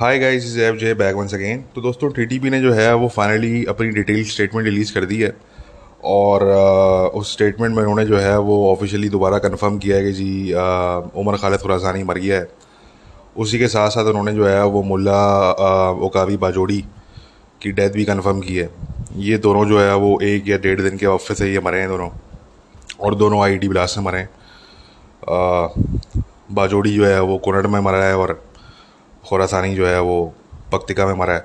Hi guys is F J back once again تو دوستوں T T پی نے جو ہے، وہ فائنلی اپنی ڈیٹیل اسٹیٹمنٹ ریلیز کر دی ہے. اور اس اسٹیٹمنٹ میں انہوں نے جو ہے، وہ آفیشیلی دوبارہ کنفرم کیا ہے کہ جی عمر خالد خراسانی مر گیا ہے. اسی کے ساتھ ساتھ انہوں نے جو ہے، وہ ملا اوکابی باجوڑی کی ڈیتھ بھی کنفرم کی ہے. یہ دونوں جو ہے، وہ ایک یا ڈیڑھ دن کے وقفے سے یہ مرے ہیں دونوں. اور دونوں آئی ٹی بلاس سے مرے ہیں. باجوڑی جو ہے، وہ کنڑ میں مرا ہے اور خوراسانی جو ہے وہ پکتکا میں مرا ہے۔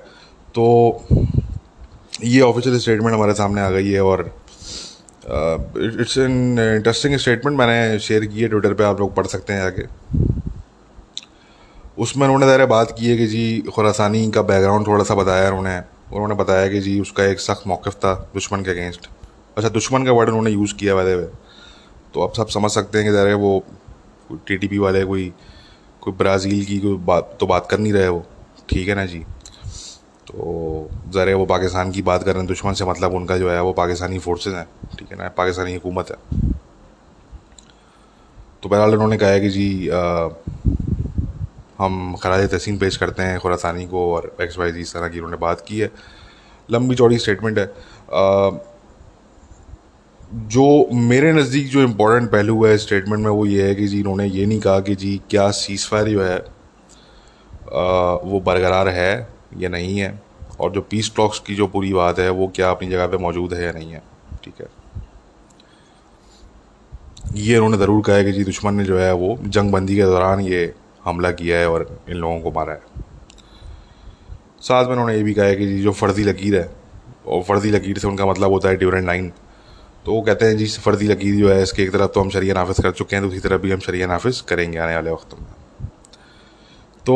تو یہ آفیشیل اسٹیٹمنٹ ہمارے سامنے آ گئی ہے اور اٹس این انٹرسٹنگ اسٹیٹمنٹ میں نے شیئر کی ہے ٹویٹر پہ آپ لوگ پڑھ سکتے ہیں آ کے اس میں انہوں نے ظاہر بات کی ہے کہ جی خوراسانی کا بیک گراؤنڈ تھوڑا سا بتایا انہوں نے۔ انہوں نے بتایا کہ جی اس کا ایک سخت موقف تھا دشمن کے اگینسٹ اچھا دشمن کا ورڈ انہوں نے یوز کیا ویدے ہوئے تو اب سب سمجھ سکتے ہیں کہ ظاہر وہ ٹی ٹی پی والے، کوئی کوئی برازیل کی کوئی بات تو بات کر نہیں رہے وہ۔ ٹھیک ہے نا جی۔ تو ذرا وہ پاکستان کی بات کر رہے ہیں، دشمن سے مطلب ان کا جو ہے وہ پاکستانی فورسز ہیں۔ ٹھیک ہے نا، پاکستانی حکومت ہے۔ تو بہرحال انہوں نے کہا ہے کہ جی ہم خراج تحسین پیش کرتے ہیں خوراسانی کو اور ایکس وائی جی اس طرح کی انہوں نے بات کی ہے۔ لمبی چوڑی اسٹیٹمنٹ ہے۔ جو میرے نزدیک جو امپورٹنٹ پہلو ہے اسٹیٹمنٹ میں وہ یہ ہے کہ جی انہوں نے یہ نہیں کہا کہ جی کیا سیز فائر جو ہے وہ برقرار ہے یا نہیں ہے، اور جو پیس ٹاکس کی جو پوری بات ہے، وہ کیا اپنی جگہ پہ موجود ہے یا نہیں ہے، ٹھیک ہے؟ یہ انہوں نے ضرور کہا ہے کہ جی دشمن نے جو ہے وہ جنگ بندی کے دوران یہ حملہ کیا ہے اور ان لوگوں کو مارا ہے۔ ساتھ میں انہوں نے یہ بھی کہا ہے کہ جی جو فرضی لکیر ہے، اور فرضی لکیر سے ان کا مطلب ہوتا ہے ڈیورنٹ لائن۔ تو وہ کہتے ہیں جی فرضی لکیر جو ہے، اس کے ایک طرف تو ہم شریعہ نافذ کر چکے ہیں، دوسری طرف بھی ہم شریعہ نافذ کریں گے آنے والے وقتوں میں۔ تو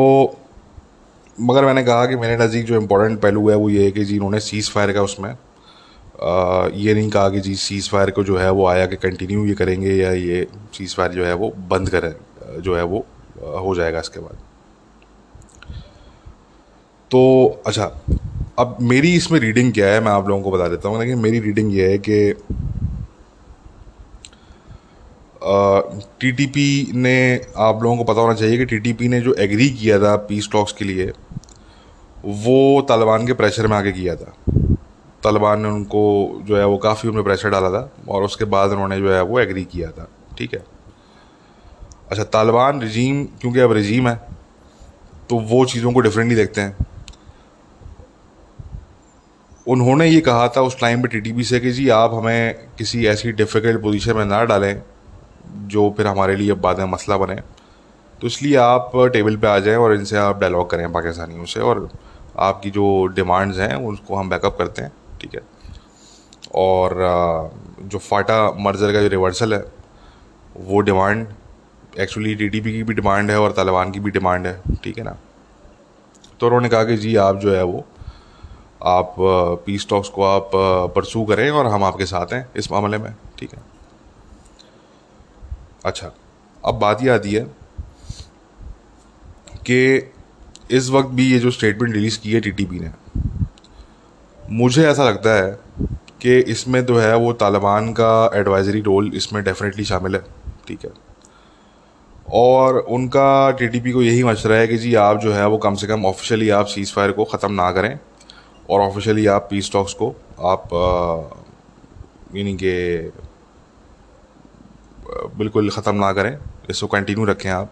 مگر میں نے کہا کہ میرے نزدیک جو امپورٹنٹ پہلو ہے وہ یہ ہے کہ جی انہوں نے سیز فائر کا اس میں یہ نہیں کہا کہ جی سیز فائر کو جو ہے وہ آیا کہ کنٹینیو یہ کریں گے یا یہ سیز فائر جو ہے وہ بند کریں، جو ہے وہ ہو جائے گا اس کے بعد۔ تو اچھا اب میری اس میں ریڈنگ کیا ہے، میں آپ لوگوں کو بتا دیتا ہوں، لیکن میری ریڈنگ یہ ہے کہ ٹی ٹی پی نے آپ لوگوں کو پتہ ہونا چاہیے کہ ٹی ٹی پی نے جو ایگری کیا تھا پیس ٹاکس کے لیے، وہ طالبان کے پریشر میں آ کے کیا تھا۔ طالبان نے ان کو جو ہے وہ کافی ان میں پریشر ڈالا تھا اور اس کے بعد انہوں نے جو ہے وہ ایگری کیا تھا، ٹھیک ہے۔ اچھا طالبان رجیم کیونکہ اب رجیم ہے، تو وہ چیزوں کو ڈفرینٹلی دیکھتے ہیں۔ انہوں نے یہ کہا تھا اس ٹائم پہ ٹی ٹی پی سے کہ جی آپ ہمیں کسی ایسی ڈفیکلٹ پوزیشن میں نہ ڈالیں۔ جو پھر ہمارے لیے اب بعد میں مسئلہ بنے۔ تو اس لیے آپ ٹیبل پہ آ جائیں اور ان سے آپ ڈائلاگ کریں پاکستانیوں سے اور آپ کی جو ڈیمانڈز ہیں اس کو ہم بیک اپ کرتے ہیں، ٹھیک ہے۔ اور جو فاٹا مرزر کا جو ریورسل ہے، وہ demand actually T T P کی بھی ڈیمانڈ ہے اور طالبان کی بھی ڈیمانڈ ہے، ٹھیک ہے نا۔ تو انہوں نے کہا کہ جی آپ جو ہے وہ، آپ پیس ٹاکس کو آپ پرسو کریں اور ہم آپ کے ساتھ ہیں اس معاملے میں، ٹھیک ہے۔ اچھا اب بات یہ آتی ہے کہ اس وقت بھی یہ جو اسٹیٹمنٹ ریلیز کی ہے ٹی ٹی پی نے، مجھے ایسا لگتا ہے کہ اس میں جو ہے وہ طالبان کا ایڈوائزری رول اس میں ڈیفینیٹلی شامل ہے، ٹھیک ہے۔ اور ان کا ٹی ٹی پی کو یہی مشورہ ہے کہ جی آپ جو ہے وہ کم سے کم آفیشلی آپ سیز فائر کو ختم نہ کریں اور آفیشلی آپ پیس ٹاکس کو آپ یعنی کہ بالکل ختم نہ کریں۔ اس کو کنٹینیو رکھیں آپ۔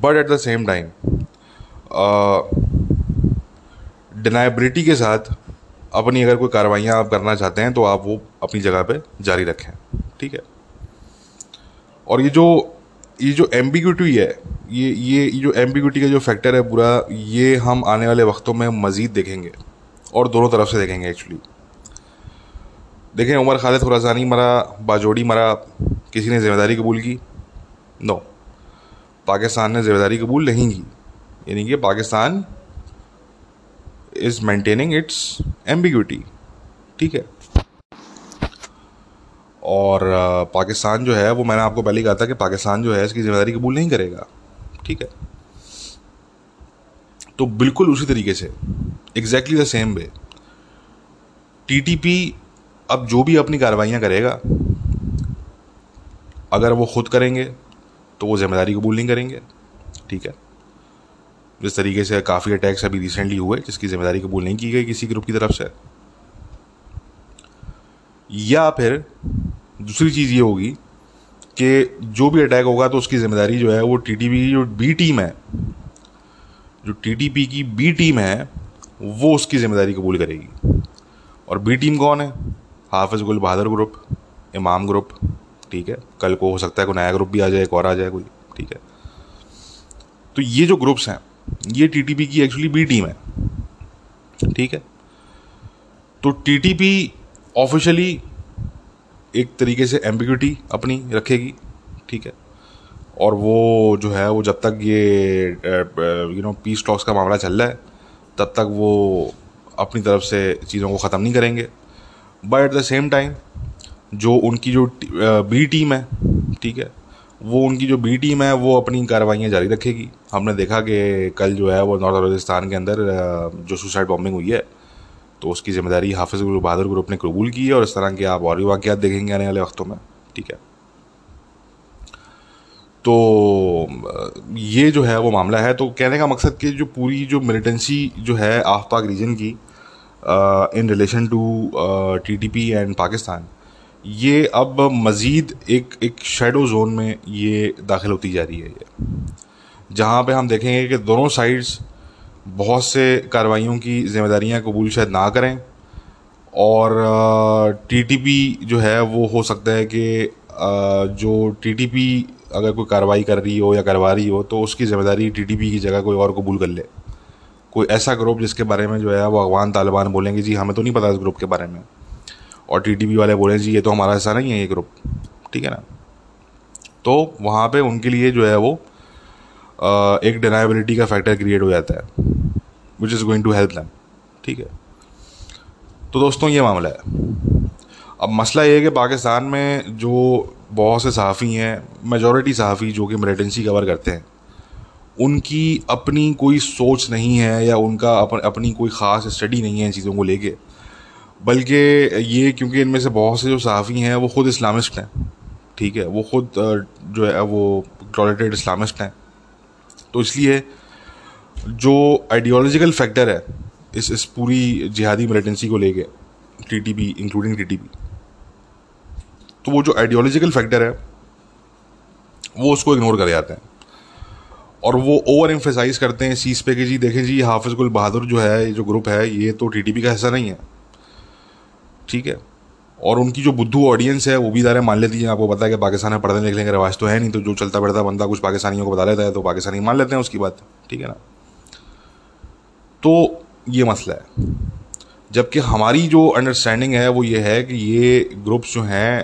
But at the same time deniability کے ساتھ اپنی اگر کوئی کاروائیاں آپ کرنا چاہتے ہیں تو آپ وہ اپنی جگہ پہ جاری رکھیں۔ ٹھیک ہے؟ اور یہ جو یہ جو ایمبیگوٹی ہے، یہ یہ جو ایمبیگوٹی کا جو فیکٹر ہے پورا، یہ ہم آنے والے وقتوں میں مزید دیکھیں گے اور دونوں طرف سے دیکھیں گے ایکچولی دیکھیں عمر خالد خوراسانی مرا، باجوڑی مرا، کسی نے ذمہ داری قبول کی؟ نو پاکستان نے ذمہ داری قبول نہیں کی۔ یعنی کہ Pakistan is maintaining its ambiguity ٹھیک ہے۔ اور پاکستان جو ہے، وہ میں نے آپ کو پہلے کہا تھا کہ پاکستان جو ہے، اس کی ذمہ داری قبول نہیں کرے گا۔ ٹھیک ہے۔ تو بالکل اسی طریقے سے exactly the same way T T P اب جو بھی اپنی کاروائیاں کرے گا، اگر وہ خود کریں گے تو وہ ذمہ داری قبول نہیں کریں گے۔ ٹھیک ہے۔ جس طریقے سے کافی اٹیکس ابھی ریسنٹلی ہوئے، جس کی ذمہ داری قبول نہیں کی گئی کسی گروپ کی طرف سے۔ یا پھر دوسری چیز یہ ہوگی کہ جو بھی اٹیک ہوگا تو اس کی ذمہ داری جو ہے وہ ٹی ٹی پی کی جو بی ٹیم ہے، جو ٹی ٹی پی کی بی ٹیم ہے، وہ اس کی ذمہ داری قبول کرے گی۔ اور بی ٹیم کون ہے؟ حافظ گل بہادر گروپ، امام گروپ، ٹھیک ہے، کل کو ہو سکتا ہے کوئی نیا گروپ بھی آ جائے، ایک اور آ جائے، کوئی، ٹھیک ہے۔ تو یہ جو گروپس ہیں، یہ ٹی ٹی پی کی ایکچولی بی ٹیم ہے ٹھیک ہے۔ تو ٹی ٹی پی آفیشلی ایک طریقے سے ایمبیگوٹی اپنی رکھے گی، ٹھیک ہے۔ اور وہ جو ہے، وہ جب تک یہ یو نو پیس ٹاکس کا معاملہ چل رہا ہے، تب تک وہ اپنی طرف سے چیزوں کو ختم نہیں کریں گے۔ But at the same time جو ان کی جو بی ٹیم ہے، ٹھیک ہے، وہ ان کی جو بی ٹیم ہے، وہ اپنی کارروائیاں جاری رکھے گی۔ ہم نے دیکھا کہ کل جو ہے، وہ نارتھ بلوچستان کے اندر جو سوسائڈ بامبنگ ہوئی ہے، تو اس کی ذمہ داری حافظ گرو بہادر گروپ نے قبول کی ہے، اور اس طرح کے آپ اور بھی واقعات دیکھیں گے آنے والے وقتوں میں، ٹھیک ہے۔ تو یہ جو ہے، وہ معاملہ ہے۔ تو کہنے کا مقصد کہ جو پوری جو ملیٹنسی جو ہے آف پاک ریجن کی in relation to T T P and Pakistan, یہ اب مزید ایک ایک شیڈو زون میں یہ داخل ہوتی جا رہی ہے یہ۔ جہاں پہ ہم دیکھیں گے کہ دونوں سائڈس بہت سے کاروائیوں کی ذمہ داریاں قبول شاید نہ کریں، اور ٹی ٹی پی جو ہے وہ ہو سکتا ہے کہ جو ٹی ٹی پی اگر کوئی کارروائی کر رہی ہو یا کروا رہی ہو تو اس کی ذمہ داری ٹی ٹی پی کی جگہ کوئی اور قبول کر لے۔ کوئی ایسا گروپ جس کے بارے میں جو ہے وہ افغان طالبان بولیں گے جی ہمیں تو نہیں پتا اس گروپ کے بارے میں۔ اور ٹی ٹی پی والے بولیں جی یہ تو ہمارا ایسا نہیں ہے، یہ گروپ۔ ٹھیک ہے نا؟ تو وہاں پہ ان کے لیے جو ہے وہ ایک ڈینائبلٹی کا فیکٹر کریٹ ہو جاتا ہے which is going to help them ٹھیک ہے؟ تو دوستوں، یہ معاملہ ہے۔ اب مسئلہ یہ ہے کہ پاکستان میں جو بہت سے صحافی ہیں میجورٹی صحافی جو کہ ملیٹنسی کور کرتے ہیں ان کی اپنی کوئی سوچ نہیں ہے یا ان کا اپنی کوئی خاص اسٹڈی نہیں ہے ان چیزوں کو لے کے، بلکہ یہ کیونکہ ان میں سے بہت سے جو صحافی ہیں وہ خود اسلامسٹ ہیں، ٹھیک ہے، وہ خود جو ہے، وہ ٹالیٹیڈ اسلامسٹ ہیں۔ تو اس لیے جو آئیڈیالوجیکل فیکٹر ہے اس اس پوری جہادی ملیٹنسی کو لے کے T T P including T T P تو وہ جو آئیڈیالوجیکل فیکٹر ہے وہ اس کو اگنور کر جاتے ہیں۔ اور وہ اوور امفیسائز کرتے ہیں اس چیز پہ کہ جی دیکھیں جی حافظ گل بہادر جو ہے جو گروپ ہے، یہ تو ٹی ٹی پی کا حصہ نہیں ہے۔ ٹھیک ہے؟ اور ان کی جو بدھو آڈینس ہے، وہ بھی ادارے مان لیتی ہیں، آپ کو پتا ہے کہ پاکستان میں پڑھنے لکھنے کا رواج تو ہے نہیں، تو جو چلتا پڑتا بندہ کچھ پاکستانیوں کو بتا لیتا ہے تو پاکستانی مان لیتے ہیں اس کی بات۔ ٹھیک ہے نا؟ تو یہ مسئلہ ہے۔ جبکہ ہماری جو انڈرسٹینڈنگ ہے وہ یہ ہے کہ یہ گروپس جو ہیں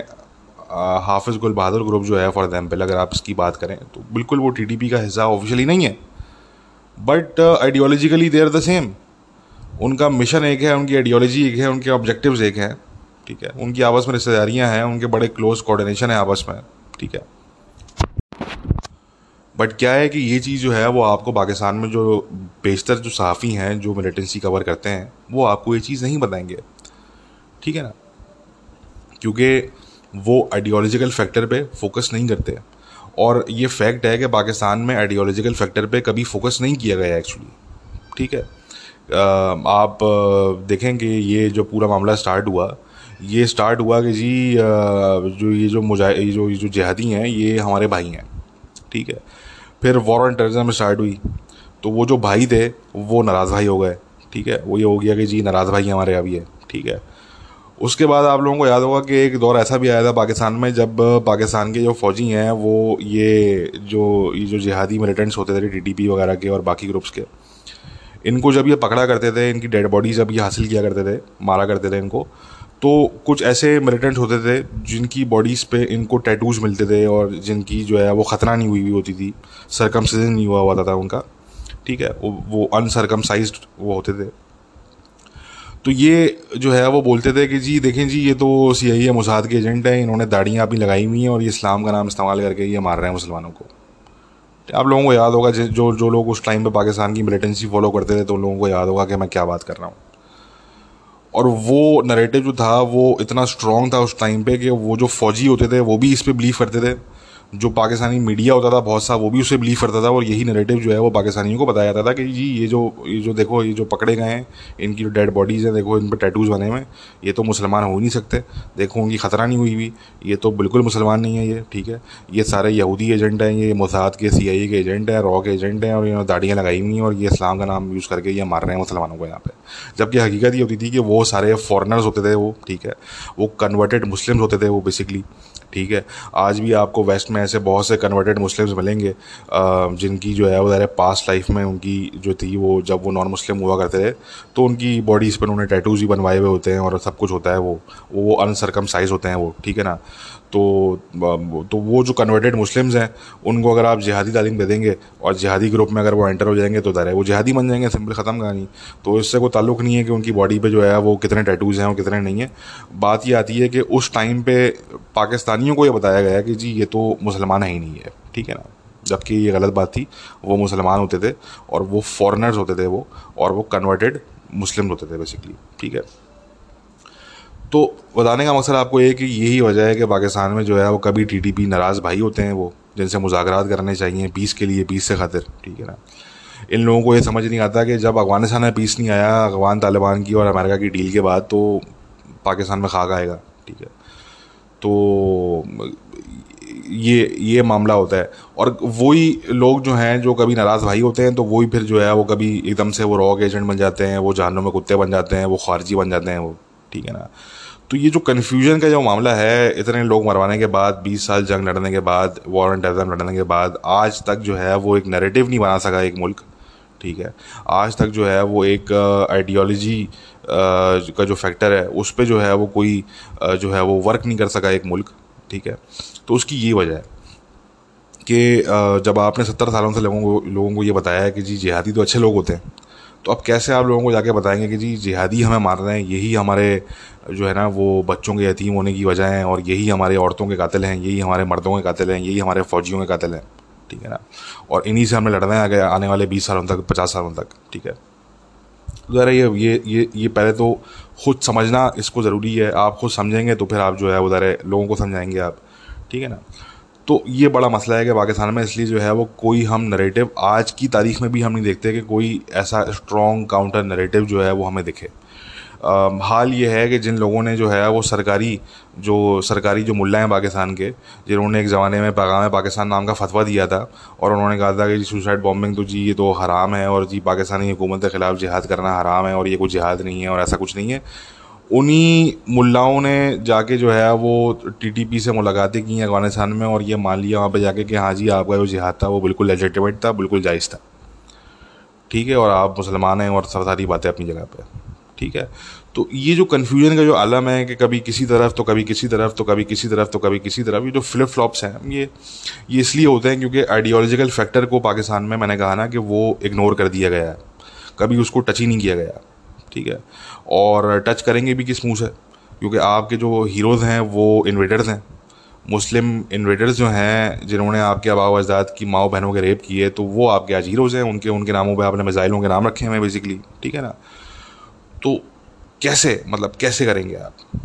حافظ گل بہادر گروپ جو ہے فار ایگزامپل اگر آپ اس کی بات کریں تو بالکل وہ ٹی ٹی پی کا حصہ آفیشلی نہیں ہے۔ But ideologically they are the same ان کا مشن ایک ہے، ان کی آئیڈیالوجی ایک ہے، ان کے آبجیکٹیوز ایک ہیں۔ ٹھیک ہے، ان کی آپس میں رشتے داریاں ہیں، ان کے بڑے کلوز کوآڈینیشن ہیں آپس میں۔ ٹھیک ہے۔ بٹ کیا ہے کہ یہ چیز جو ہے، وہ آپ کو پاکستان میں جو بیشتر جو صحافی ہیں، جو ملیٹنسی کور کرتے ہیں، وہ آپ کو یہ چیز نہیں بتائیں گے۔ ٹھیک ہے نا؟ کیونکہ وہ آئیڈیالوجیکل فیکٹر پہ فوکس نہیں کرتے۔ اور یہ فیکٹ ہے کہ پاکستان میں آئیڈیالوجیکل فیکٹر پہ کبھی فوکس نہیں کیا گیا ایکچولی ٹھیک ہے۔ آپ دیکھیں کہ یہ جو پورا معاملہ اسٹارٹ ہوا، یہ اسٹارٹ ہوا کہ جی جو یہ جو مجاہ جو، یہ جو جہادی ہیں، یہ ہمارے بھائی ہیں۔ ٹھیک ہے۔ پھر وار اینڈ ٹیرزم اسٹارٹ ہوئی۔ تو وہ جو بھائی تھے، وہ ناراض بھائی ہو گئے۔ ٹھیک ہے۔ وہ یہ ہو گیا کہ جی ناراض بھائی ہمارے ابھی ہے ٹھیک ہے۔ اس کے بعد آپ لوگوں کو یاد ہوگا کہ ایک دور ایسا بھی آیا تھا پاکستان میں، جب پاکستان کے جو فوجی ہیں، وہ یہ جو یہ جو جہادی ملیٹنٹس ہوتے تھے ٹی ٹی پی وغیرہ کے اور باقی گروپس کے، ان کو جب یہ پکڑا کرتے تھے، ان کی ڈیڈ باڈی جب یہ حاصل کیا کرتے تھے، مارا کرتے تھے ان کو، تو کچھ ایسے ملیٹنٹ ہوتے تھے جن کی باڈیز پہ ان کو ٹیٹوز ملتے تھے اور جن کی جو ہے وہ خطرہ نہیں ہوئی ہوئی ہوتی تھی سرکم سائز نہیں ہوا ہوا تھا ان کا، ٹھیک ہے، وہ ان سرکم سائزڈ وہ ہوتے تھے۔ تو یہ جو ہے وہ بولتے تھے کہ جی دیکھیں جی یہ تو سی آئی اے مساد کے ایجنٹ ہیں، انہوں نے داڑیاں اپنی لگائی ہوئی ہیں اور یہ اسلام کا نام استعمال کر کے یہ مار رہے ہیں مسلمانوں کو۔ آپ لوگوں کو یاد ہوگا جو جو لوگ اس ٹائم پہ پاکستان کی ملیٹنسی فالو کرتے تھے تو ان لوگوں کو یاد ہوگا کہ میں کیا بات کر رہا ہوں۔ اور وہ نریٹو جو تھا وہ اتنا اسٹرانگ تھا اس ٹائم پہ کہ وہ جو فوجی ہوتے تھے وہ بھی اس پہ بلیو کرتے تھے۔ جو پاکستانی میڈیا ہوتا تھا بہت سا، وہ بھی اسے بلیو کرتا تھا اور یہی نریٹو جو ہے وہ پاکستانیوں کو بتایا جاتا تھا کہ جی یہ جو یہ جو دیکھو، یہ جو پکڑے گئے ہیں، ان کی جو ڈیڈ باڈیز ہیں، دیکھو، ان پہ ٹیٹوز بنے ہوئے یہ تو مسلمان ہو ہی نہیں سکتے۔ دیکھو، ان کی خطرہ نہیں ہوئی ہوئی۔ یہ تو بالکل مسلمان نہیں ہے یہ، ٹھیک ہے۔ یہ سارے یہودی ایجنٹ ہیں، یہ موساد کے سی آئی اے کے ایجنٹ ہیں را کے ایجنٹ ہیں اور انہوں نے داڑیاں لگائی ہوئی ہیں اور یہ اسلام کا نام یوز کر کے یہ مار رہے ہیں مسلمانوں کو یہاں پہ۔ جبکہ حقیقت یہ ہوتی تھی کہ وہ سارے فارنرز ہوتے تھے وہ، ٹھیک ہے۔ وہ کنورٹیڈ مسلمس ہوتے تھے وہ بیسکلی ٹھیک ہے۔ آج بھی آپ کو ویسٹ میں ایسے بہت سے کنورٹیڈ مسلمس ملیں گے جن کی جو ہے وہ ذرا پاسٹ لائف میں ان کی جو تھی وہ جب وہ نان مسلم ہوا کرتے تھے، تو ان کی باڈیز پر انہوں نے ٹیٹوز بھی بنوائے ہوئے ہوتے ہیں اور سب کچھ ہوتا ہے وہ وہ انسرکم سائز ہوتے ہیں وہ، ٹھیک ہے نا؟ تو تو وہ جو کنورٹیڈ مسلمز ہیں، ان کو اگر آپ جہادی تعلیم دے دیں گے اور جہادی گروپ میں اگر وہ انٹر ہو جائیں گے تو در ہے وہ جہادی بن جائیں گے سمپل ختم کہانی۔ تو اس سے کوئی تعلق نہیں ہے کہ ان کی باڈی پہ جو ہے وہ کتنے ٹیٹوز ہیں اور کتنے نہیں ہیں۔ بات یہ آتی ہے کہ اس ٹائم پہ پاکستانی پاکستانیوں کو یہ بتایا گیا کہ جی یہ تو مسلمان ہی نہیں ہے۔ ٹھیک ہے نا؟ جبکہ یہ غلط بات تھی، وہ مسلمان ہوتے تھے اور وہ فارنرز ہوتے تھے وہ، اور وہ کنورٹیڈ مسلم ہوتے تھے بیسکلی ٹھیک ہے؟ تو بتانے کا مقصد آپ کو یہ کہ یہی وجہ ہے کہ پاکستان میں جو ہے وہ کبھی ٹی ٹی پی ناراض بھائی ہوتے ہیں وہ، جن سے مذاکرات کرنے چاہیے پیس کے لیے پیس سے خاطر۔ ٹھیک ہے نا؟ ان لوگوں کو یہ سمجھ نہیں آتا کہ جب افغانستان میں پیس نہیں آیا، افغان طالبان کی اور امریکہ کی ڈیل کے بعد تو پاکستان میں خاک آئے گا۔ ٹھیک ہے؟ تو یہ یہ معاملہ ہوتا ہے۔ اور وہی لوگ جو ہیں جو کبھی ناراض بھائی ہوتے ہیں تو وہی پھر جو ہے وہ کبھی ایک دم سے وہ روگ ایجنٹ بن جاتے ہیں، وہ جانوں میں کتے بن جاتے ہیں، وہ خارجی بن جاتے ہیں، وہ، ٹھیک ہے نا؟ تو یہ جو کنفیوژن کا جو معاملہ ہے، اتنے لوگ مروانے کے بعد، بیس سال جنگ لڑنے کے بعد وارنٹ ایگزام لڑنے کے بعد، آج تک جو ہے وہ ایک نیریٹو نہیں بنا سکا ایک ملک۔ ٹھیک ہے۔ آج تک جو ہے وہ ایک آئیڈیالوجی کا جو فیکٹر ہے، اس پہ جو ہے وہ کوئی جو ہے وہ ورک نہیں کر سکا ایک ملک، ٹھیک ہے۔ تو اس کی یہ وجہ ہے کہ جب آپ نے ستر سالوں سے لوگوں کو لوگوں کو یہ بتایا ہے کہ جی جہادی تو اچھے لوگ ہوتے ہیں، تو اب کیسے آپ لوگوں کو جا کے بتائیں گے کہ جی جہادی ہمیں مار رہے ہیں، یہی ہمارے، جو ہے نا، وہ بچوں کے یتیم ہونے کی وجہ ہیں اور یہی ہمارے عورتوں کے قاتل ہیں، یہی ہمارے مردوں کے قاتل ہیں، یہی ہمارے فوجیوں کے قاتل ہیں۔ ٹھیک ہے نا۔ اور انہیں سے ہمیں لڑنا ہے آگے آنے والے بیس سالوں تک، پچاس سالوں تک، ٹھیک ہے۔ ذرا یہ یہ یہ پہلے تو خود سمجھنا اس کو ضروری ہے۔ آپ خود سمجھیں گے تو پھر آپ جو ہے، ادھر لوگوں کو سمجھائیں گے آپ، ٹھیک ہے نا۔ تو یہ بڑا مسئلہ ہے کہ پاکستان میں اس لیے جو ہے وہ کوئی ہم نریٹو آج کی تاریخ میں بھی ہم نہیں دیکھتے کہ کوئی ایسا اسٹرانگ کاؤنٹر نریٹو جو ہے وہ ہمیں دکھے۔ حال یہ ہے کہ جن لوگوں نے جو ہے وہ سرکاری جو سرکاری جو ملا ہیں پاکستان کے، جنہوں نے ایک زمانے میں پیغام پاکستان نام کا فتویٰ دیا تھا اور انہوں نے کہا تھا کہ جی سوسائڈ بامبنگ تو جی یہ تو حرام ہے اور جی پاکستانی حکومت کے خلاف جہاد کرنا حرام ہے اور یہ کوئی جہاد نہیں ہے اور ایسا کچھ نہیں ہے۔ انہیں ملاؤں نے جا کے جو ہے وہ ٹی ٹی پی سے ملاقاتیں کی ہیں افغانستان میں اور یہ مان لیا وہاں پہ جا کے کہ ہاں جی آپ کا جو جہاد تھا وہ بالکل لیجیٹیمیٹ تھا، بالکل جائز تھا۔ ٹھیک ہے، اور آپ مسلمان ہیں اور سر ساری باتیں اپنی جگہ پہ۔ ٹھیک ہے؟ تو یہ جو کنفیوژن کا جو عالم ہے کہ کبھی کسی طرف تو کبھی کسی طرف تو کبھی کسی طرف تو کبھی کسی طرف، یہ جو فلپ فلاپس ہیں، یہ یہ اس لیے ہوتے ہیں کیونکہ آئیڈیالوجیکل فیکٹر کو پاکستان میں میں نے کہا نا کہ وہ اگنور کر دیا گیا ہے۔ کبھی اس کو ٹچ ہی نہیں کیا گیا۔ ٹھیک ہے؟ اور ٹچ کریں گے بھی کس منہ سے؟ کیونکہ آپ کے جو ہیروز ہیں، وہ انویٹرز ہیں۔ مسلم انویٹرز جو ہیں، جنہوں نے آپ کے آبا و اجداد کی ماؤں بہنوں کے ریپ کیے، تو وہ آپ کے آج ہیروز ہیں۔ ان کے ان کے ناموں پہ آپ نے میزائلوں کے نام رکھے ہیں بیسکلی ٹھیک ہے نا؟ تو کیسے مطلب کیسے کریں گے آپ؟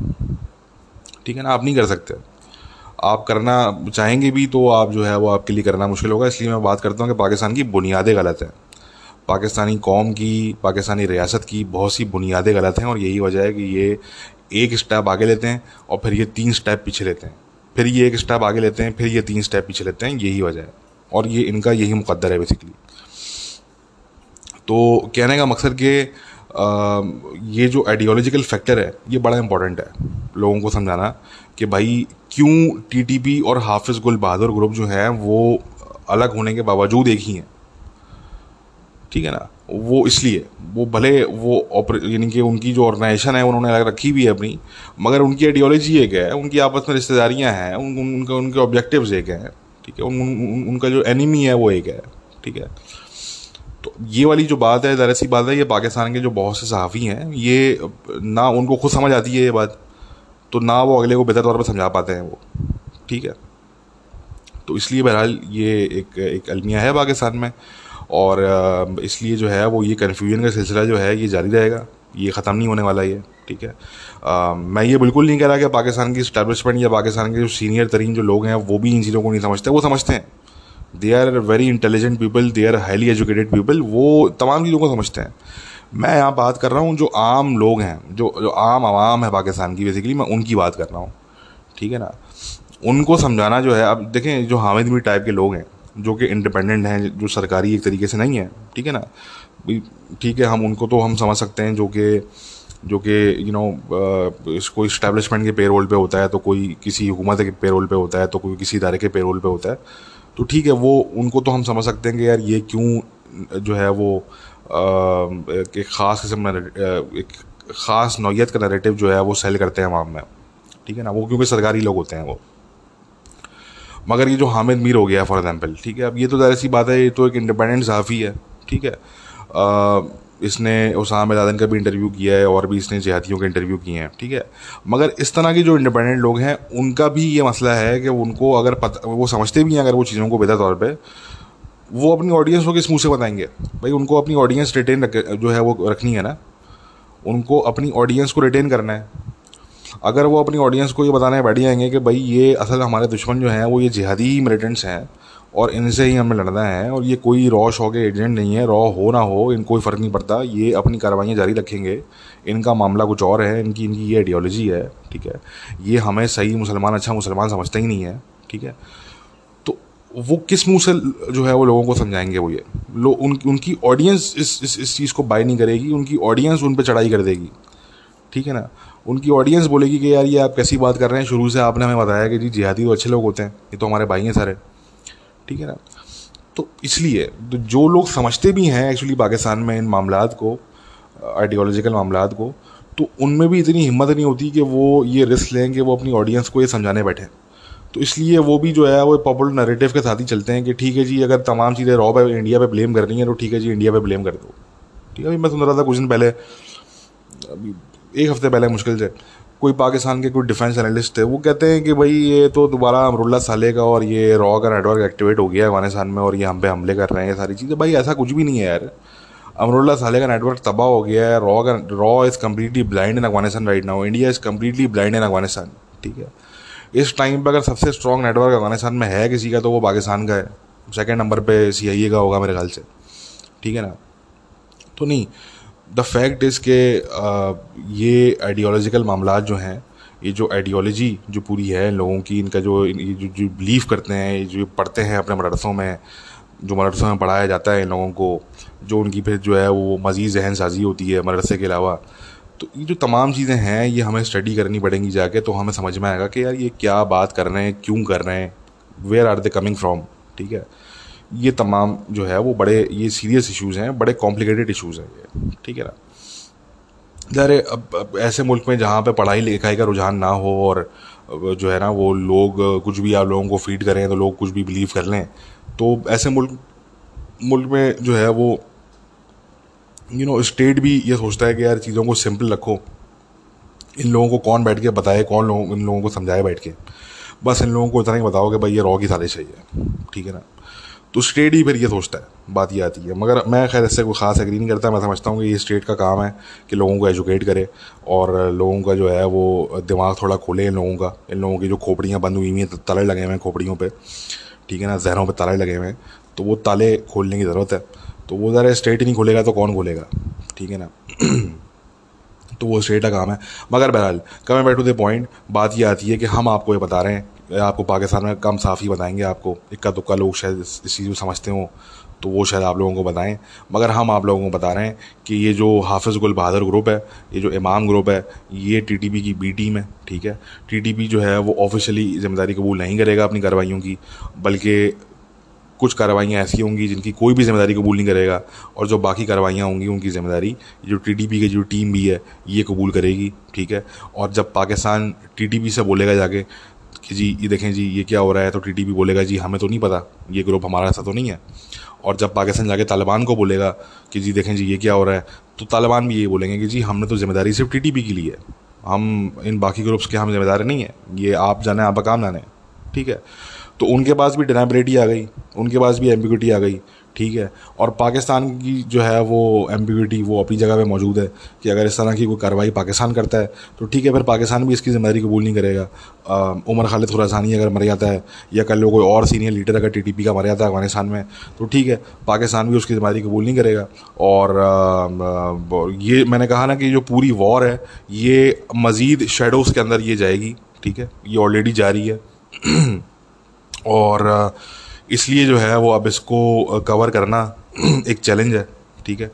ٹھیک ہے نا، آپ نہیں کر سکتے۔ آپ کرنا چاہیں گے بھی تو آپ جو ہے وہ آپ کے لیے کرنا مشکل ہوگا، اس لیے میں بات کرتا ہوں کہ پاکستان کی بنیادیں غلط ہیں۔ پاکستانی قوم کی، پاکستانی ریاست کی بہت سی بنیادیں غلط ہیں اور یہی وجہ ہے کہ یہ ایک اسٹیپ آگے لیتے ہیں اور پھر یہ تین اسٹیپ پیچھے لیتے ہیں۔ پھر یہ ایک اسٹیپ آگے لیتے ہیں، پھر یہ تین اسٹیپ پیچھے لیتے ہیں، یہی وجہ ہے۔ اور یہ ان کا یہی مقدر ہے بیسکلی تو کہنے کا مقصد کہ یہ جو آئیڈیالوجیکل فیکٹر ہے، یہ بڑا امپورٹنٹ ہے۔ لوگوں کو سمجھانا کہ بھائی، کیوں ٹی ٹی پی اور حافظ گل بہادر گروپ جو ہیں، وہ الگ ہونے کے باوجود ایک ہی ہیں؟ ٹھیک ہے نا؟ وہ اس لیے، وہ بھلے وہ یعنی کہ ان کی جو آرگنائزیشن ہے، انہوں نے الگ رکھی بھی ہے اپنی، مگر ان کی آئیڈیالوجی ایک ہے، ان کی آپس میں رشتے داریاں ہیں، ان ان کا ان کے آبجیکٹیوز ایک ہیں، ٹھیک ہے؟ ان کا جو اینیمی ہے، وہ ایک ہے، ٹھیک ہے؟ یہ والی جو بات ہے ذرا سی بات ہے، یہ پاکستان کے جو بہت سے صحافی ہیں، یہ نہ ان کو خود سمجھ آتی ہے یہ بات، تو نہ وہ اگلے کو بہتر طور پہ سمجھا پاتے ہیں وہ، ٹھیک ہے؟ تو اس لیے بہرحال یہ ایک ایک المیہ ہے پاکستان میں، اور اس لیے جو ہے وہ یہ کنفیوژن کا سلسلہ جو ہے یہ جاری رہے گا، یہ ختم نہیں ہونے والا یہ، ٹھیک ہے؟ میں یہ بالکل نہیں کہہ رہا کہ پاکستان کی اسٹیبلشمنٹ یا پاکستان کے جو سینئر ترین جو لوگ ہیں وہ بھی ان چیزوں کو نہیں سمجھتے، وہ سمجھتے ہیں۔ They are very intelligent people they are highly educated people وہ تمام چیزوں کو سمجھتے ہیں۔ میں یہاں بات کر رہا ہوں جو عام لوگ ہیں، جو جو عام عوام ہے پاکستان کی بیسیکلی میں ان کی بات کر رہا ہوں۔ ٹھیک ہے نا؟ ان کو سمجھانا جو ہے، اب دیکھیں جو حامد می ٹائپ کے لوگ ہیں، جو کہ انڈیپینڈنٹ ہیں، جو سرکاری ایک طریقے سے نہیں ہیں۔ ٹھیک ہے نا؟ ٹھیک ہے، ہم ان کو تو ہم سمجھ سکتے ہیں جو کہ جو کہ یو نو کوئی اسٹیبلشمنٹ کے پے رول پہ ہوتا ہے تو کوئی کسی حکومت کے پے رول پہ ہوتا ہے، تو کوئی کسی ادارے کے پے رول پہ ہوتا ہے۔ تو ٹھیک ہے، وہ ان کو تو ہم سمجھ سکتے ہیں کہ یار یہ کیوں جو ہے وہ ایک خاص قسم ایک خاص نوعیت کا نریٹو جو ہے وہ سیل کرتے ہیں عوام میں۔ ٹھیک ہے نا؟ وہ کیونکہ سرکاری لوگ ہوتے ہیں وہ۔ مگر یہ جو حامد میر ہو گیا ہے فار ایگزامپل ٹھیک ہے؟ اب یہ تو ظاہر سی بات ہے، یہ تو ایک انڈیپینڈنٹ صحافی ہے، ٹھیک ہے؟ اس نے اسام لادن کا بھی انٹرویو کیا ہے اور بھی اس نے جہاتیوں کے انٹرویو کیے ہیں، ٹھیک ہے؟ مگر اس طرح کے جو انڈیپینڈنٹ لوگ ہیں، ان کا بھی یہ مسئلہ ہے کہ ان کو اگر پتہ وہ سمجھتے بھی ہیں اگر وہ چیزوں کو بہتر طور پہ، وہ اپنی آڈینس کو کس منہ سے بتائیں گے؟ بھائی، ان کو اپنی آڈینس ریٹین جو ہے وہ رکھنی ہے نا۔ ان کو اپنی آڈینس کو ریٹین کرنا ہے۔ اگر وہ اپنی آڈینس کو یہ بتانے بیٹھ جائیں گے کہ بھائی، یہ اصل ہمارے دشمن جو ہیں، وہ یہ جہادی ملیٹنٹس ہیں۔ اور ان سے ہی ہمیں لڑنا ہے اور یہ کوئی رو شو کے ایجنٹ نہیں ہے رو ہو نہ ہو، ان کوئی فرق نہیں پڑتا۔ یہ اپنی کاروائیاں جاری رکھیں گے۔ ان کا معاملہ کچھ اور ہے، ان کی ان کی یہ آئیڈیالوجی ہے، ٹھیک ہے۔ یہ ہمیں صحیح مسلمان اچھا مسلمان سمجھتا ہی نہیں ہے، ٹھیک ہے۔ تو وہ کس منہ سے جو ہے وہ لوگوں کو سمجھائیں گے وہ یہ؟ لو، ان ان کی آڈینس اس اس اس چیز کو بائی نہیں کرے گی، ان کی آڈینس ان پہ چڑھائی کر دے گی، ٹھیک ہے نا؟ ان کی آڈینس بولے گی کہ یار یہ آپ کیسی بات کر رہے ہیں؟ شروع سے آپ نے ہمیں بتایا کہ جی جہادی تو اچھے لوگ ہوتے ہیں، یہ تو ہمارے بھائی ہیں سارے۔ ٹھیک ہے نا؟ تو اس لیے جو لوگ سمجھتے بھی ہیں ایکچولی پاکستان میں ان معاملات کو آئیڈیالوجیکل معاملات کو، تو ان میں بھی اتنی ہمت نہیں ہوتی کہ وہ یہ رسک لیں کہ وہ اپنی آڈینس کو یہ سمجھانے بیٹھیں۔ تو اس لیے وہ بھی جو ہے وہ پاپولر نریٹو کے ساتھ ہی چلتے ہیں کہ ٹھیک ہے جی اگر تمام چیزیں رو پہ انڈیا پہ بلیم کرنی ہیں تو ٹھیک ہے جی انڈیا پہ بلیم کر دو۔ ٹھیک ہے، ابھی میں سن رہا تھا کچھ دن پہلے، ابھی ایک ہفتے پہلے مشکل سے۔ کوئی پاکستان کے کوئی ڈیفینس انالسٹ تھے، وہ کہتے ہیں کہ بھائی یہ تو دوبارہ امر اللہ سالے کا اور یہ را کا نیٹ ورک ایکٹیویٹ ہو گیا ہے افغانستان میں اور یہ ہم پہ حملے کر رہے ہیں، یہ ساری چیزیں۔ بھائی ایسا کچھ بھی نہیں ہے یار۔ امر اللہ سالے کا نیٹ ورک تباہ ہو گیا ہے را کا را is completely blind in Afghanistan right now India is completely blind in Afghanistan, ٹھیک ہے۔ اس ٹائم پہ اگر سب سے اسٹرانگ نیٹ ورک افغانستان میں ہے کسی کا تو وہ پاکستان کا ہے۔ سیکنڈ نمبر پہ سی آئی اے کا ہوگا میرے خیال سے، ٹھیک ہے نا؟ تو نہیں دا فیکٹ از کہ یہ آئیڈیالوجیکل معاملات جو ہیں، یہ جو آئیڈیالوجی جو پوری ہے، لوگوں کی، ان کا جو جو بلیو کرتے ہیں جو پڑھتے ہیں اپنے مدرسوں میں، جو مدرسوں میں پڑھایا جاتا ہے ان لوگوں کو، جو ان کی پھر جو ہے وہ مزید ذہن سازی ہوتی ہے مدرسے کے علاوہ۔ تو یہ جو تمام چیزیں ہیں، یہ ہمیں اسٹڈی کرنی پڑیں گی جا کے، تو ہمیں سمجھ میں آئے گا کہ یار یہ کیا بات کر رہے ہیں، کیوں کر رہے ہیں؟ Where are they coming from ٹھیک ہے۔ یہ تمام جو ہے وہ بڑے یہ سیریس ایشوز ہیں، بڑے کمپلیکیٹڈ ایشوز ہیں یہ، ٹھیک ہے نا؟ ظاہر اب ایسے ملک میں جہاں پہ پڑھائی لکھائی کا رجحان نہ ہو اور جو ہے نا وہ لوگ کچھ بھی آپ لوگوں کو فیڈ کریں تو لوگ کچھ بھی بلیو کر لیں، تو ایسے ملک ملک میں جو ہے وہ یو نو اسٹیٹ بھی یہ سوچتا ہے کہ یار چیزوں کو سمپل رکھو، ان لوگوں کو کون بیٹھ کے بتائے، کون لوگوں ان لوگوں کو سمجھائے بیٹھ کے؟ بس ان لوگوں کو اتنا ہی بتاؤ کہ بھائی یہ رو کی سازش ہے ٹھیک ہے نا؟ تو اسٹیٹ ہی پھر یہ سوچتا ہے، بات یہ آتی ہے۔ مگر میں خیر اس سے کوئی خاص ایگری نہیں کرتا، میں سمجھتا ہوں کہ یہ اسٹیٹ کا کام ہے کہ لوگوں کو ایجوکیٹ کرے اور لوگوں کا جو ہے وہ دماغ تھوڑا کھولے ان لوگوں کا۔ ان لوگوں کی جو کھوپڑیاں بند ہوئی ہوئی ہیں تالے لگے ہوئے ہیں کھوپڑیوں پہ۔ ٹھیک ہے نا؟ ذہنوں پہ تالے لگے ہوئے ہیں۔ تو وہ تالے کھولنے کی ضرورت ہے۔ تو وہ ذرا اسٹیٹ ہی نہیں کھولے گا تو کون کھولے گا؟ ٹھیک ہے نا؟ تو وہ اسٹیٹ کا کام ہے۔ مگر بہرحال کمیں بیٹھو دے پوائنٹ بات یہ آتی ہے کہ ہم آپ کو یہ بتا رہے ہیں۔ آپ کو پاکستان میں کم صافی بتائیں گے، آپ کو اکا دکا لوگ شاید اس چیز کو سمجھتے ہوں، تو وہ شاید آپ لوگوں کو بتائیں۔ مگر ہم آپ لوگوں کو بتا رہے ہیں کہ یہ جو حافظ گل بہادر گروپ ہے، یہ جو امام گروپ ہے، یہ ٹی ٹی پی کی بی ٹیم ہے، ٹھیک ہے؟ ٹی ٹی پی جو ہے، وہ آفیشلی ذمہ داری قبول نہیں کرے گا اپنی کارروائیوں کی، بلکہ کچھ کارروائیاں ایسی ہوں گی جن کی کوئی بھی ذمہ داری قبول نہیں کرے گا، اور جو باقی کارروائیاں ہوں گی، ان کی ذمہ داری جو ٹی ٹی پی کی جو ٹیم بھی ہے، یہ قبول کرے گی، ٹھیک ہے؟ اور جب پاکستان ٹی ٹی پی سے بولے گا جا کے کہ جی یہ دیکھیں جی یہ کیا ہو رہا ہے؟ تو ٹی ٹی پی بولے گا جی ہمیں تو نہیں پتا، یہ گروپ ہمارا ایسا تو نہیں ہے۔ اور جب پاکستان جا کے طالبان کو بولے گا کہ جی دیکھیں جی یہ کیا ہو رہا ہے، تو طالبان بھی یہ بولیں گے کہ جی ہم نے تو ذمہ داری صرف ٹی ٹی پی کی لی ہے۔ ہم، ان باقی گروپس کے ہم ذمہ دار نہیں ہیں۔ یہ آپ جانے، آپ کا کام جانے ٹھیک ہے؟ تو ان کے پاس بھی ڈینیبلٹی آ گئی، ان کے پاس بھی ایمبیگوٹی آ گئی۔ ٹھیک ہے۔ اور پاکستان کی جو ہے وہ ایمپیوٹی وہ اپنی جگہ پہ موجود ہے کہ اگر اس طرح کی کوئی کارروائی پاکستان کرتا ہے تو ٹھیک ہے، پھر پاکستان بھی اس کی ذمہ داری قبول نہیں کرے گا۔ عمر خالد خوراسانی اگر مر جاتا ہے یا کل لوگ کوئی اور سینئر لیڈر اگر ٹی ٹی پی کا مر جاتا ہے افغانستان میں تو ٹھیک ہے، پاکستان بھی اس کی ذمہ داری قبول نہیں کرے گا۔ اور یہ میں نے کہا نا کہ جو پوری وار ہے، یہ مزید شیڈوز کے اندر یہ جائے گی۔ ٹھیک ہے، یہ آلریڈی جاری ہے۔ اور اس لیے جو ہے وہ اب اس کو کور کرنا ایک چیلنج ہے، ٹھیک ہے؟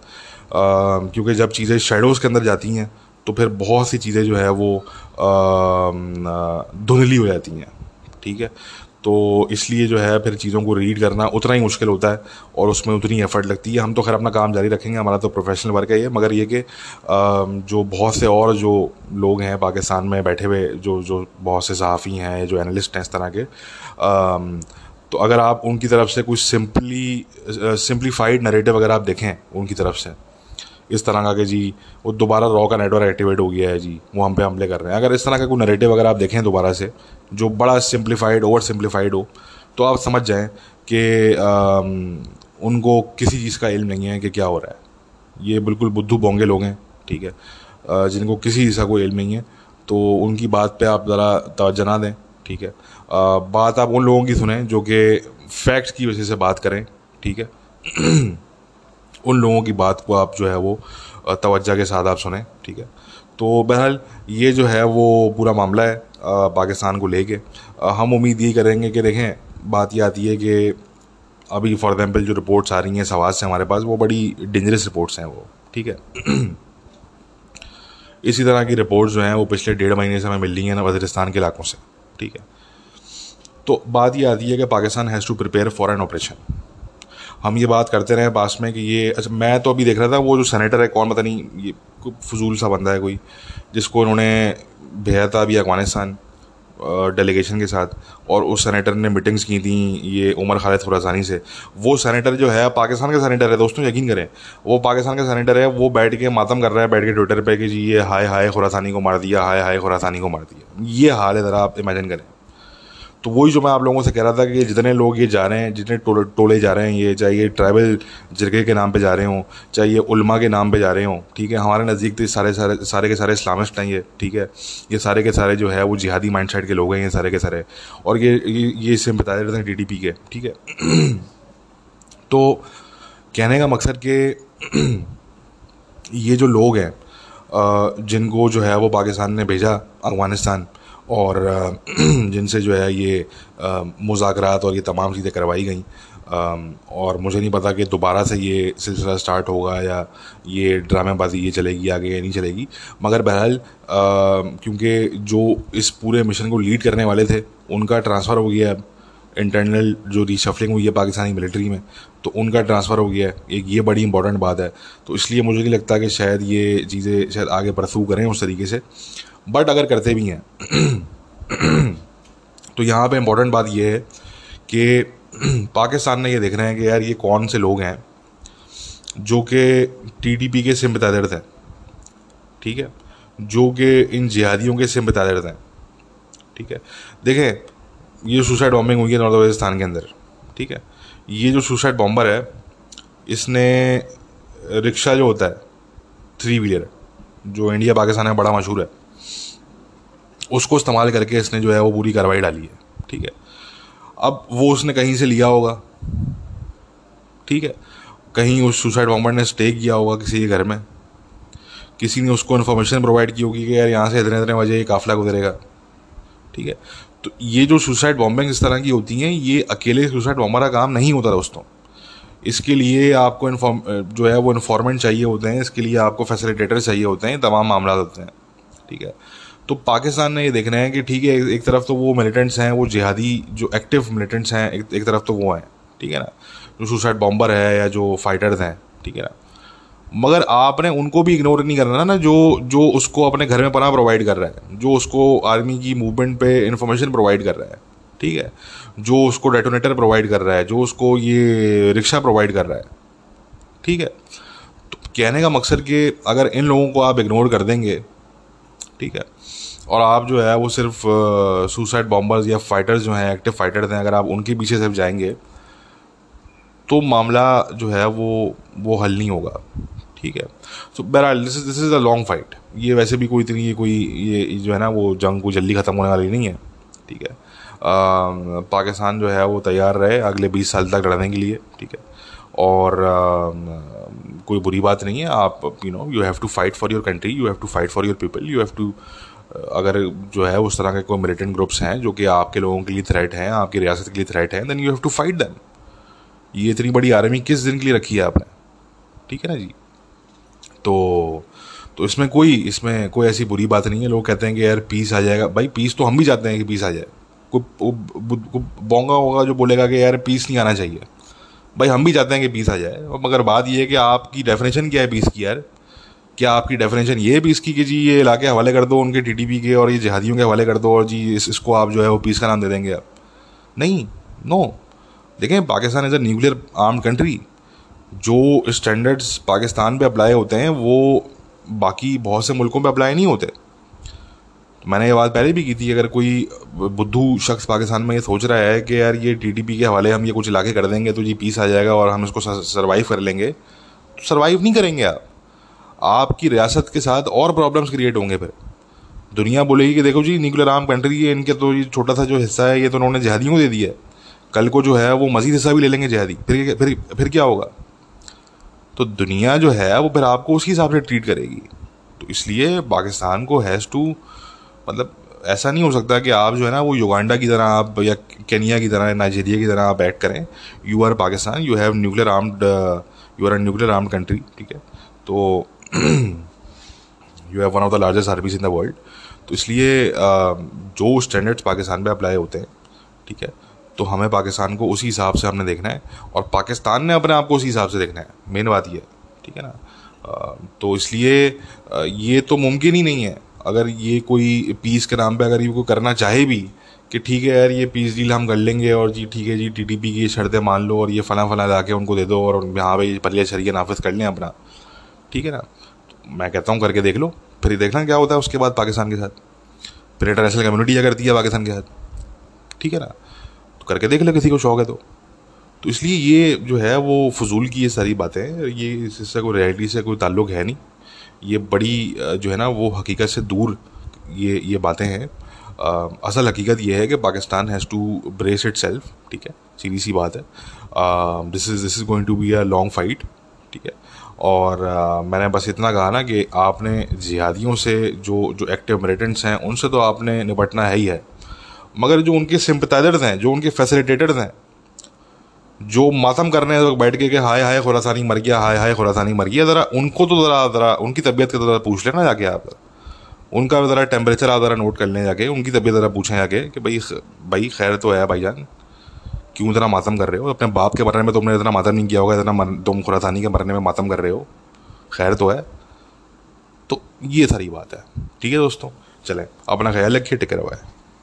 کیونکہ جب چیزیں شیڈوز کے اندر جاتی ہیں تو پھر بہت سی چیزیں جو ہے وہ دھندلی ہو جاتی ہیں، ٹھیک ہے؟ تو اس لیے جو ہے پھر چیزوں کو ریڈ کرنا اتنا ہی مشکل ہوتا ہے اور اس میں اتنی ایفرٹ لگتی ہے۔ ہم تو خیر اپنا کام جاری رکھیں گے، ہمارا تو پروفیشنل ورک ہے یہ۔ مگر یہ کہ جو بہت سے اور جو لوگ ہیں پاکستان میں بیٹھے ہوئے، جو جو بہت سے صحافی ہیں، جو انالسٹ ہیں اس طرح کے تو اگر آپ ان کی طرف سے کچھ سمپلی سمپلیفائڈ نریٹو اگر آپ دیکھیں ان کی طرف سے، اس طرح کا کہ جی وہ دوبارہ را کا نیٹ ورک ایکٹیویٹ ہو گیا ہے جی وہ ہم پہ حملے کر رہے ہیں۔ اگر اس طرح کا کوئی نریٹو اگر آپ دیکھیں دوبارہ سے، جو بڑا سمپلیفائڈ اوور سمپلیفائڈ ہو، تو آپ سمجھ جائیں کہ ان کو کسی چیز کا علم نہیں ہے کہ کیا ہو رہا ہے۔ یہ بالکل بدھو بونگے لوگ ہیں، ٹھیک ہے۔ جن کو کسی چیز کا کوئی علم نہیں ہے، تو ان کی بات پہ آپ ذرا توجہ نہ دیں۔ ٹھیک ہے۔ بات آپ ان لوگوں کی سنیں جو کہ فیکٹس کی وجہ سے بات کریں، ٹھیک ہے۔ ان لوگوں کی بات کو آپ جو ہے وہ توجہ کے ساتھ آپ سنیں، ٹھیک ہے۔ تو بہرحال یہ جو ہے وہ پورا معاملہ ہے پاکستان کو لے کے۔ ہم امید یہی کریں گے کہ دیکھیں، بات یہ آتی ہے کہ ابھی فار ایگزامپل جو رپورٹس آ رہی ہیں سواز سے ہمارے پاس، وہ بڑی ڈینجرس رپورٹس ہیں وہ، ٹھیک ہے۔ اسی طرح کی رپورٹس جو ہیں، وہ پچھلے ڈیڑھ مہینے سے ہمیں مل رہی ہیں نا، وزیرستان کے علاقوں سے۔ ٹھیک ہے۔ تو بات یہ آتی ہے کہ Pakistan has to prepare for an operation ہم یہ بات کرتے رہے پاس میں کہ یہ اچھا میں تو ابھی دیکھ رہا تھا، وہ جو سینیٹر ہے، کون پتہ نہیں، یہ فضول سا بندہ ہے کوئی، جس کو انہوں نے بھیجا تھا ابھی افغانستان۔ ڈیلیگیشن کے ساتھ اور اس سینیٹر نے میٹنگس کی تھیں یہ عمر خالد خوراسانی سے۔ وہ سینیٹر جو ہے، پاکستان کا سینیٹر ہے دوستوں یقین کریں۔ وہ پاکستان کا سینیٹر ہے، وہ بیٹھ کے ماتم کر رہا ہے، بیٹھ کے ٹویٹر پہ کہ جی یہ ہائے ہائے خوراسانی کو مار دیا، ہائے ہائے خوراسانی کو مار دیا۔ یہ حال ہے، ذرا آپ امیجن کریں۔ تو وہی جو میں آپ لوگوں سے کہہ رہا تھا کہ جتنے لوگ یہ جا رہے ہیں، جتنے ٹولے جا رہے ہیں، یہ چاہے یہ ٹرائبل جرگے کے نام پہ جا رہے ہوں، چاہے یہ علماء کے نام پہ جا رہے ہوں، ٹھیک ہے، ہمارے نزدیک تو سارے سارے سارے کے سارے اسلامسٹ ہیں یہ، ٹھیک ہے، یہ سارے کے سارے جو ہے وہ جہادی مائنڈ سیٹ کے لوگ ہیں، یہ سارے کے سارے، اور یہ یہ اس سے بتایا جاتے ہیں ٹی ٹی پی کے، ٹھیک ہے۔ تو کہنے کا مقصد کہ یہ جو لوگ ہیں جن کو جو ہے وہ پاکستان نے بھیجا، افغانستان اور جن سے جو ہے یہ مذاکرات اور یہ تمام چیزیں کروائی گئیں۔ اور مجھے نہیں پتا کہ دوبارہ سے یہ سلسلہ اسٹارٹ ہوگا یا یہ ڈرامے بازی یہ چلے گی، آگے یا نہیں چلے گی۔ مگر بہرحال کیونکہ جو اس پورے مشن کو لیڈ کرنے والے تھے، ان کا ٹرانسفر ہو گیا ہے۔ انٹرنل جو ریشفلنگ ہوئی ہے پاکستانی ملٹری میں، تو ان کا ٹرانسفر ہو گیا ہے۔ ایک یہ بڑی امپورٹنٹ بات ہے۔ تو اس لیے مجھے نہیں لگتا کہ شاید یہ چیزیں شاید آگے پرسو کریں اس طریقے سے۔ بٹ اگر کرتے بھی ہیں، تو یہاں پہ امپورٹنٹ بات یہ ہے کہ پاکستان نے یہ دیکھ رہے ہیں کہ یار یہ کون سے لوگ ہیں جو کہ ٹی ٹی پی کے سم درد ہیں، ٹھیک ہے؟ جو کہ ان جہادیوں کے سم درد ہیں، ٹھیک ہے؟ دیکھیں، یہ سوسائڈ بامبنگ ہوئی ہے نارتھ وزستان کے اندر، ٹھیک ہے؟ یہ جو سوسائڈ بامبر ہے، اس نے رکشا جو ہوتا ہے تھری ویلر جو انڈیا پاکستان میں بڑا مشہور ہے۔ اس کو استعمال کر کے اس نے جو ہے وہ پوری کاروائی ڈالی ہے۔ ٹھیک ہے۔ اب وہ اس نے کہیں سے لیا ہوگا۔ ٹھیک ہے۔ کہیں اس سوسائڈ بامبر نے اسٹے کیا ہوگا کسی کے گھر میں۔ کسی نے اس کو انفارمیشن پرووائڈ کی ہوگی کہ یار یہاں سے اتنے اتنے بجے یہ قافلہ گزرے گا۔ ٹھیک ہے۔ تو یہ جو سوسائڈ بامبنگ اس طرح کی ہوتی ہیں، یہ اکیلے سوسائڈ بامبر کا کام نہیں ہوتا دوستوں۔ اس کے لیے آپ کو انفارم، جو ہے وہ انفارمنٹ چاہیے ہوتے ہیں، اس کے لیے آپ کو فیسلیٹیٹر چاہیے ہوتے ہیں تمام معاملات ہوتے ہیں۔ ٹھیک ہے۔ تو پاکستان نے یہ دیکھنا ہے کہ ٹھیک ہے، ایک طرف تو وہ ملیٹنٹس ہیں، وہ جہادی جو ایکٹیو ملیٹنٹس ہیں، ایک طرف تو وہ ہیں، ٹھیک ہے نا؟ جو سوسائڈ بامبر ہے یا جو فائٹرز ہیں، ٹھیک ہے نا؟ مگر آپ نے ان کو بھی اگنور نہیں کرنا نا، جو جو اس کو اپنے گھر میں پناہ پرووائڈ کر رہا ہے، جو اس کو آرمی کی موومنٹ پہ انفارمیشن پرووائڈ کر رہا ہے، ٹھیک ہے؟ جو اس کو ڈیٹونیٹر پرووائڈ کر رہا ہے، جو اس کو یہ رکشا پرووائڈ کر رہا ہے، ٹھیک ہے؟ تو کہنے کا مقصد کہ اگر ان لوگوں کو آپ اگنور کر دیں گے، ٹھیک ہے اور آپ جو ہے وہ صرف سوسائڈ بامبرز یا فائٹرز جو ہیں ایکٹیو فائٹرز ہیں، اگر آپ ان کے پیچھے صرف جائیں گے، تو معاملہ جو ہے وہ وہ حل نہیں ہوگا۔ ٹھیک ہے۔ سو بہرحال دس is this is a long fight یہ ویسے بھی کوئی اتنی، کوئی یہ جو ہے نا، وہ جنگ کو جلدی ختم ہونے والی نہیں ہے۔ ٹھیک ہے۔ پاکستان جو ہے وہ تیار رہے اگلے بیس سال تک لڑنے کے لیے۔ ٹھیک ہے۔ اور کوئی بری بات نہیں ہے۔ آپ you know you have to fight for your country you have to fight for your people you have to اگر جو ہے اس طرح کے کوئی ملیٹنٹ گروپس ہیں جو کہ آپ کے لوگوں کے لیے تھریٹ ہیں، آپ کی ریاست کے لیے تھریٹ ہیں then you have to fight then یہ اتنی بڑی آرمی کس دن کے لیے رکھی ہے آپ نے؟ ٹھیک ہے نا جی؟ تو تو اس میں کوئی، اس میں کوئی ایسی بری بات نہیں ہے۔ لوگ کہتے ہیں کہ یار پیس آ جائے گا۔ بھائی پیس تو ہم بھی چاہتے ہیں کہ پیس آ جائے۔ کوئی بونگا ہوگا جو بولے گا کہ یار پیس نہیں آنا چاہیے۔ بھائی ہم بھی چاہتے ہیں کہ پیس آ جائے۔ مگر بات یہ ہے کہ آپ کی ڈیفینیشن کیا ہے پیس کی یار؟ کیا آپ کی ڈیفینیشن یہ ہے پیس کی کہ جی یہ علاقے حوالے کر دو ان کے ٹی ٹی پی کے اور یہ جہادیوں کے حوالے کر دو اور جی اس اس کو آپ جو ہے وہ پیس کا نام دے دیں گے آپ۔ نہیں نو دیکھیں، Pakistan is a nuclear armed country جو اسٹینڈرڈس پاکستان پہ اپلائی ہوتے ہیں، وہ باقی بہت سے ملکوں پہ اپلائی نہیں ہوتے۔ میں نے یہ بات پہلے بھی کی تھی، اگر کوئی بدھو شخص پاکستان میں یہ سوچ رہا ہے کہ یار یہ ٹی ٹی پی کے حوالے ہم یہ کچھ علاقے کر دیں گے تو جی پیس آ جائے گا اور ہم اس کو سروائیو کر لیں گے، تو سروائیو نہیں کریں گے آپ۔ آپ کی ریاست کے ساتھ اور پرابلمس کریٹ ہوں گے پھر۔ دنیا بولے گی کہ دیکھو جی نیوکلر آرم کنٹری ہے، ان کے تو یہ چھوٹا سا جو حصہ ہے، یہ تو انہوں نے جہادیوں کو دے دیا ہے۔ کل کو جو ہے وہ مزید حصہ بھی لے لیں گے جہادی۔ پھر پھر پھر کیا ہوگا؟ تو دنیا جو ہے وہ پھر آپ کو اسی حساب سے ٹریٹ کرے گی۔ تو اس لیے پاکستان کو ہیز ٹو مطلب ایسا نہیں ہو سکتا کہ آپ جو ہے نا وہ یوگانڈا کی طرح آپ یا کینیا کی طرح، نائجیریا کی طرح آپ بیٹھ کریں۔ You are Pakistan you have nuclear armed you are a nuclear armed country ٹھیک ہے؟ تو you have one of the largest armies in the world تو اس لیے جو اسٹینڈرڈس پاکستان پہ اپلائی ہوتے ہیں، ٹھیک ہے، تو ہمیں پاکستان کو اسی حساب سے ہم نے دیکھنا ہے اور پاکستان نے اپنے آپ کو اسی حساب سے دیکھنا ہے۔ مین بات یہ ہے، ٹھیک ہے نا؟ تو اس لیے یہ تو ممکن ہی نہیں ہے۔ اگر یہ کوئی پیس کے نام پہ اگر یہ کوئی کرنا چاہے بھی کہ ٹھیک ہے یار، یہ پیس ڈیل ہم کر لیں گے اور جی ٹھیک ہے جی ٹی ٹی پی کی شرطیں مان لو اور یہ فلاں فلاں لا کے ان کو دے دو اور یہاں پہ پلیہ شریعہ نافذ کر لیں اپنا۔ ٹھیک ہے نا؟ میں کہتا ہوں کر کے دیکھ لو، پھر یہ دیکھنا کیا ہوتا ہے اس کے بعد پاکستان کے ساتھ۔ پھر انٹرنیشنل کمیونٹی کیا کرتی ہے پاکستان کے ساتھ۔ ٹھیک ہے نا؟ تو کر کے دیکھ لو کسی کو شوق ہے تو۔ تو اس لیے یہ جو ہے وہ فضول کی یہ ساری باتیں، یہ اس سے کوئی ریئلٹی سے کوئی تعلق ہے نہیں۔ یہ بڑی، جو ہے نا، وہ حقیقت سے دور یہ یہ باتیں ہیں۔ اصل حقیقت یہ ہے کہ Pakistan has to brace itself ٹھیک ہے؟ سیدھی سی بات ہے۔ This is this is going to be a long fight ٹھیک ہے؟ اور میں نے بس اتنا کہا نا کہ آپ نے جہادیوں سے جو جو ایکٹیو ملیٹنٹس ہیں، ان سے تو آپ نے نپٹنا ہے ہی ہے۔ مگر جو ان کے سمپتائزرز ہیں، جو ان کے فیسلیٹیٹرز ہیں، جو ماتم کر رہے ہیں بیٹھ کے کہ ہائے ہائے خوراسانی مر گیا، ہائے ہائے خوراسانی مر گیا، ذرا ان کو تو ذرا ذرا ان کی طبیعت کا ذرا پوچھ لینا جا کے آپ۔ ان کا ذرا ٹیمپریچر آپ ذرا نوٹ کر لیں جا کے، ان کی طبیعت ذرا پوچھیں جا کے کہ بھائی بھائی خیر تو ہے بھائی جان۔ کیوں اتنا ماتم کر رہے ہو؟ اپنے باپ کے بارے میں تم نے اتنا ماتم نہیں کیا ہوگا، اتنا تم خوراسانی کے بارے میں ماتم کر رہے ہو۔ خیر تو ہے۔ تو یہ ساری بات ہے۔ ٹھیک ہے دوستوں، چلیں، اپنا خیال رکھیے ٹکر ہوا ہے